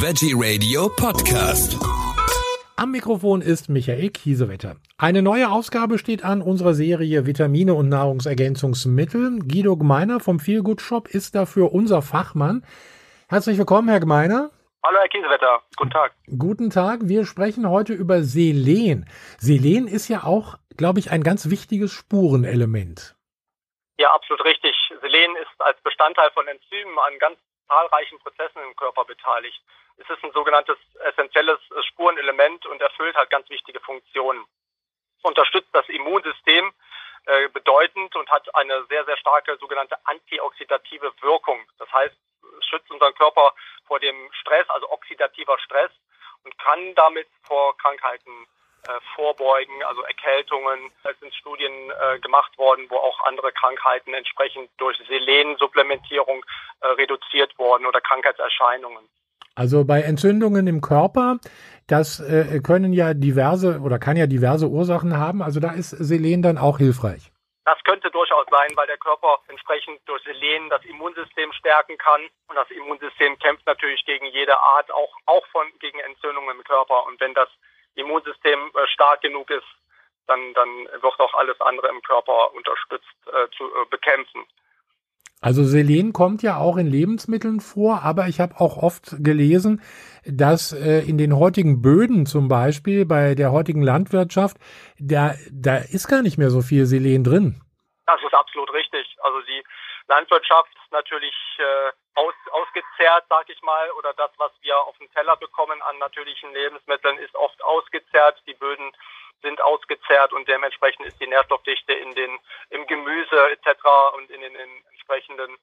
Veggie Radio Podcast. Am Mikrofon ist Michael Kiesewetter. Eine neue Ausgabe steht an unserer Serie Vitamine und Nahrungsergänzungsmittel. Guido Gmeiner vom Feelgood Shop ist dafür unser Fachmann. Herzlich willkommen, Herr Gmeiner. Hallo, Herr Kiesewetter. Guten Tag. Guten Tag. Wir sprechen heute über Selen. Selen ist ja auch, glaube ich, ein ganz wichtiges Spurenelement. Ja, absolut richtig. Selen ist als Bestandteil von Enzymen an ganz zahlreichen Prozessen im Körper beteiligt. Es ist ein sogenanntes essentielles Spurenelement und erfüllt halt ganz wichtige Funktionen. Unterstützt das Immunsystem äh, bedeutend und hat eine sehr, sehr starke sogenannte antioxidative Wirkung. Das heißt, schützt unseren Körper vor dem Stress, also oxidativer Stress und kann damit vor Krankheiten vorbeugen, also Erkältungen. Es sind Studien äh, gemacht worden, wo auch andere Krankheiten entsprechend durch Selensupplementierung äh, reduziert wurden oder Krankheitserscheinungen. Also bei Entzündungen im Körper, das äh, können ja diverse oder kann ja diverse Ursachen haben. Also da ist Selen dann auch hilfreich. Das könnte durchaus sein, weil der Körper entsprechend durch Selen das Immunsystem stärken kann. Und das Immunsystem kämpft natürlich gegen jede Art, auch, auch von, gegen Entzündungen im Körper. Und wenn das Immunsystem äh, stark genug ist, dann, dann wird auch alles andere im Körper unterstützt äh, zu äh, bekämpfen. Also Selen kommt ja auch in Lebensmitteln vor, aber ich habe auch oft gelesen, dass äh, in den heutigen Böden zum Beispiel, bei der heutigen Landwirtschaft, da, da ist gar nicht mehr so viel Selen drin. Das ist absolut richtig. Also die Landwirtschaft ist natürlich äh, aus, ausgezehrt, sag ich mal, oder das, was wir auf dem Teller bekommen an natürlichen Lebensmitteln, ist oft ausgezehrt. Die Böden sind ausgezehrt und dementsprechend ist die Nährstoffdichte in den im Gemüse etc. und in den in entsprechenden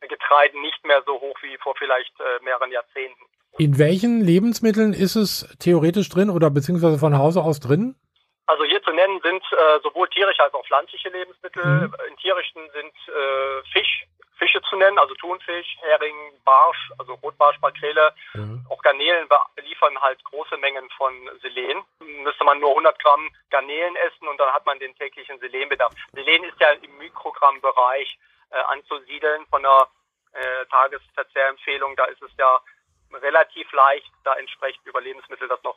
Getreiden nicht mehr so hoch wie vor vielleicht äh, mehreren Jahrzehnten. In welchen Lebensmitteln ist es theoretisch drin oder beziehungsweise von Hause aus drin? Also hier zu nennen sind äh, sowohl tierische als auch pflanzliche Lebensmittel. Mhm. In tierischen sind äh, Fisch, Fische zu nennen, also Thunfisch, Hering, Barsch, also Rotbarsch, Makrele. Mhm. Auch Garnelen liefern halt große Mengen von Selen. Müsste man nur 100 Gramm Garnelen essen und dann hat man den täglichen Selenbedarf. Selen ist ja im Mikrogrammbereich äh, anzusiedeln von der äh, Tagesverzehrempfehlung. Da ist es ja relativ leicht, da entsprechend über Lebensmittel das noch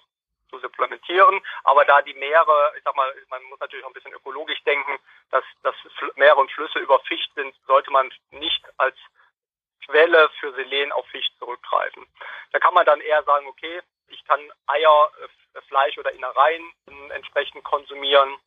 zu supplementieren. Aber da die Meere, ich sag mal, man muss natürlich auch ein bisschen ökologisch denken, dass, dass Meere und Flüsse überfischt sind, sollte man nicht als Quelle für Selen auf Fisch zurückgreifen. Da kann man dann eher sagen, okay, ich kann Eier, äh, Fleisch oder Innereien entsprechend konsumieren.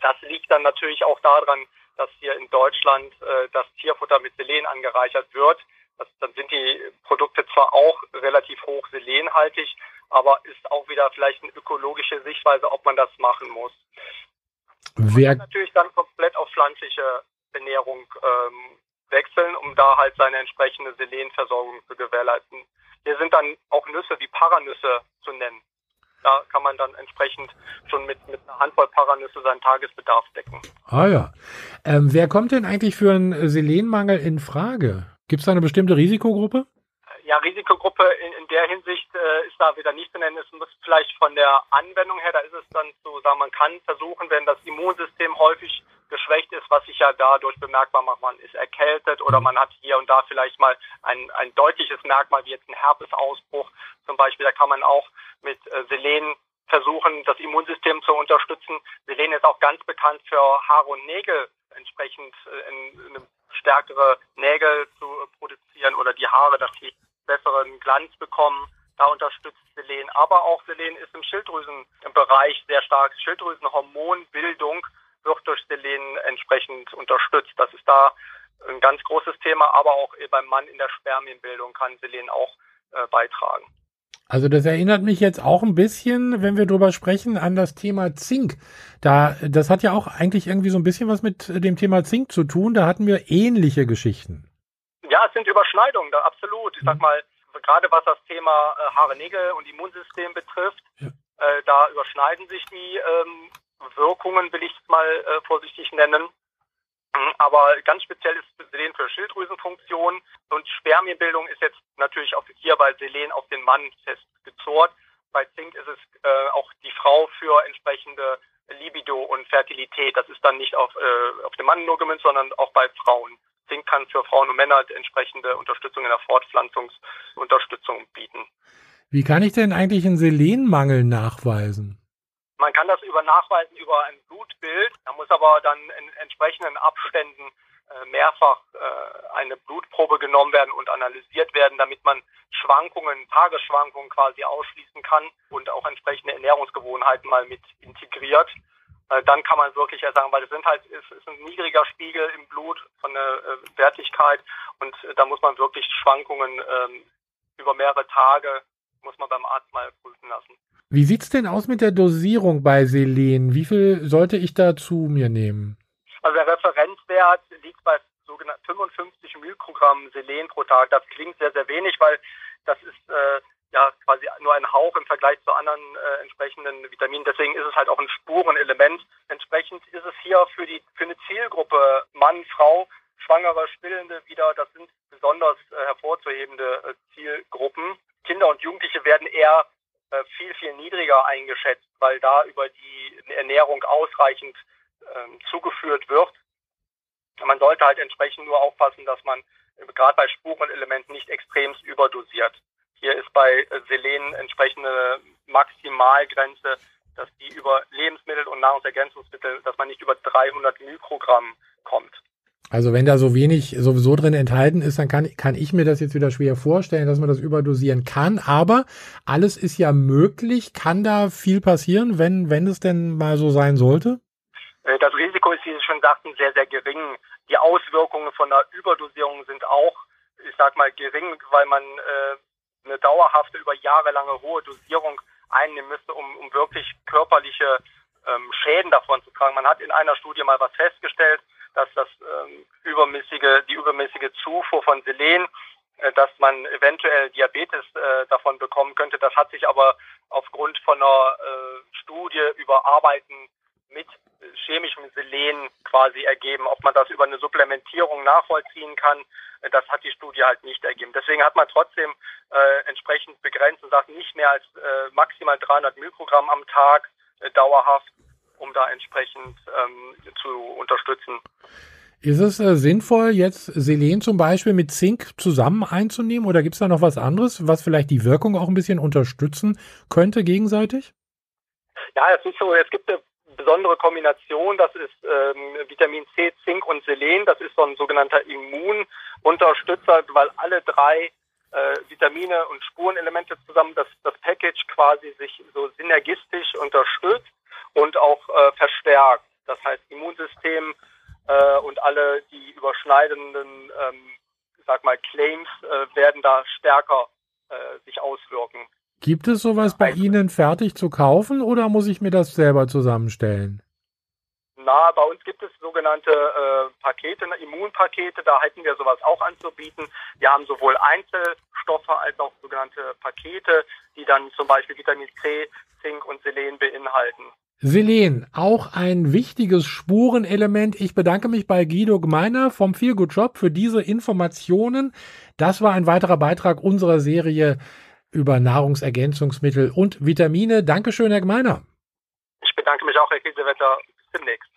Das liegt dann natürlich auch daran, dass hier in Deutschland äh, das Tierfutter mit Selen angereichert wird. Das, dann sind die Produkte zwar auch relativ hoch selenhaltig, aber ist auch wieder vielleicht eine ökologische Sichtweise, ob man das machen muss. Wer natürlich dann komplett auf pflanzliche Ernährung ähm, wechseln, um da halt seine entsprechende Selenversorgung zu gewährleisten. Hier sind dann auch Nüsse wie Paranüsse zu nennen. Da kann man dann entsprechend schon mit, mit einer Handvoll Paranüsse seinen Tagesbedarf decken. Ah ja. Ähm, wer kommt denn eigentlich für einen Selenmangel in Frage? Gibt es da eine bestimmte Risikogruppe? Ja, Risikogruppe in, in der Hinsicht äh, ist da wieder nicht zu nennen. Es muss vielleicht von der Anwendung her, da ist es dann so, sagen man kann versuchen, wenn das Immunsystem häufig geschwächt ist, was sich ja dadurch bemerkbar macht, man ist erkältet oder mhm. man hat hier und da vielleicht mal ein, ein deutliches Merkmal wie jetzt ein Herpesausbruch zum Beispiel. Da kann man auch mit äh, Selen versuchen, das Immunsystem zu unterstützen. Selen ist auch ganz bekannt für Haare und Nägel entsprechend äh, in, stärkere Nägel zu produzieren oder die Haare, dass sie besseren Glanz bekommen. Da unterstützt Selen. Aber auch Selen ist im Schilddrüsenbereich sehr stark. Schilddrüsenhormonbildung wird durch Selen entsprechend unterstützt. Das ist da ein ganz großes Thema, aber auch beim Mann in der Spermienbildung kann Selen auch äh, beitragen. Also das erinnert mich jetzt auch ein bisschen, wenn wir drüber sprechen, an das Thema Zink. Da, das hat ja auch eigentlich irgendwie so ein bisschen was mit dem Thema Zink zu tun. Da hatten wir ähnliche Geschichten. Ja, es sind Überschneidungen, da absolut. Ich sag mhm. mal, gerade was das Thema äh, Haare, Nägel und Immunsystem betrifft, ja. äh, da überschneiden sich die ähm, Wirkungen, will ich es mal äh, vorsichtig nennen. Mhm, aber ganz speziell ist Selen für Schilddrüsenfunktion und Spermienbildung ist jetzt natürlich auch hier bei Selen auf den Mann festgezurrt. Bei Zink ist es äh, auch die Frau für entsprechende Libido und Fertilität. Das ist dann nicht auf, äh, auf den Mann nur gemünzt, sondern auch bei Frauen Zink kann für Frauen und Männer entsprechende Unterstützung in der Fortpflanzungsunterstützung bieten. Wie kann ich denn eigentlich einen Selenmangel nachweisen? Man kann das über nachweisen über ein Blutbild. Muss aber dann in entsprechenden Abständen äh, mehrfach äh, eine Blutprobe genommen werden und analysiert werden, damit man Schwankungen, Tagesschwankungen quasi ausschließen kann und auch entsprechende Ernährungsgewohnheiten mal mit integriert. Äh, dann kann man wirklich ja sagen, weil es sind halt, es ist ein niedriger Spiegel im Blut von der Wertigkeit und da muss man wirklich Schwankungen ähm, über mehrere Tage muss man beim Arzt mal prüfen lassen. Wie sieht's denn aus mit der Dosierung bei Selen? Wie viel sollte ich da zu mir nehmen? Also der Referenzwert liegt bei sogenannten 55 Mikrogramm Selen pro Tag. Das klingt sehr, sehr wenig, weil das ist äh, ja quasi nur ein Hauch im Vergleich zu anderen äh, entsprechenden Vitaminen. Deswegen ist es halt auch ein Spurenelement. Entsprechend ist es hier für die für eine Zielgruppe Mann, Frau, Schwangere, Stillende wieder, das sind besonders äh, hervorzuhebende äh, Zielgruppen. Kinder und Jugendliche werden eher äh, viel, viel niedriger eingeschätzt, weil da über die Ernährung ausreichend ähm, zugeführt wird. Man sollte halt entsprechend nur aufpassen, dass man äh, gerade bei Spurenelementen nicht extremst überdosiert. Hier ist bei äh, Selen entsprechende Maximalgrenze, dass die über Lebensmittel und Nahrungsergänzungsmittel, dass man nicht über 300 Mikrogramm kommt. Also wenn da so wenig sowieso drin enthalten ist, dann kann, kann ich mir das jetzt wieder schwer vorstellen, dass man das überdosieren kann. Aber alles ist ja möglich. Kann da viel passieren, wenn, wenn es denn mal so sein sollte? Äh, das Risiko ist, wie Sie schon sagten, sehr, sehr gering. Die Auswirkungen von einer Überdosierung sind auch, ich sag mal, gering, weil man äh, eine dauerhafte, über jahrelange hohe Dosierung einnehmen müsste, um, um wirklich körperliche ähm, Schäden davon zu tragen. Man hat in einer Studie mal was festgestellt, dass das ähm, übermäßige, die übermäßige Zufuhr von Selen, äh, dass man eventuell Diabetes äh, davon bekommen könnte. Das hat sich aber aufgrund von einer äh, Studie über Arbeiten mit chemischem Selen quasi ergeben. Ob man das über eine Supplementierung nachvollziehen kann, äh, das hat die Studie halt nicht ergeben. Deswegen hat man trotzdem äh, entsprechend begrenzt und sagt nicht mehr als äh, maximal 300 Mikrogramm am Tag äh, dauerhaft um da entsprechend ähm, zu unterstützen. Ist es äh, sinnvoll, jetzt Selen zum Beispiel mit Zink zusammen einzunehmen oder gibt es da noch was anderes, was vielleicht die Wirkung auch ein bisschen unterstützen könnte gegenseitig? Ja, es ist so, es gibt eine besondere Kombination, das ist ähm, Vitamin C, Zink und Selen, das ist so ein sogenannter Immununterstützer, weil alle drei äh, Vitamine und Spurenelemente zusammen das, das Package quasi sich so synergistisch unterstützt und auch äh, verstärkt. Das heißt, Immunsystem äh, und alle die überschneidenden, ähm, sag mal, Claims äh, werden da stärker äh, sich auswirken. Gibt es sowas bei Ihnen fertig zu kaufen oder muss ich mir das selber zusammenstellen? Na, bei uns gibt es sogenannte äh, Pakete, ne, Immunpakete, da hätten wir sowas auch anzubieten. Wir haben sowohl Einzelstoffe als auch sogenannte Pakete, die dann zum Beispiel Vitamin C, Zink und Selen beinhalten. Selen, auch ein wichtiges Spurenelement. Ich bedanke mich bei Guido Gmeiner vom Feel Good Job für diese Informationen. Das war ein weiterer Beitrag unserer Serie über Nahrungsergänzungsmittel und Vitamine. Dankeschön, Herr Gmeiner. Ich bedanke mich auch, Herr Kiesewetter. Bis demnächst.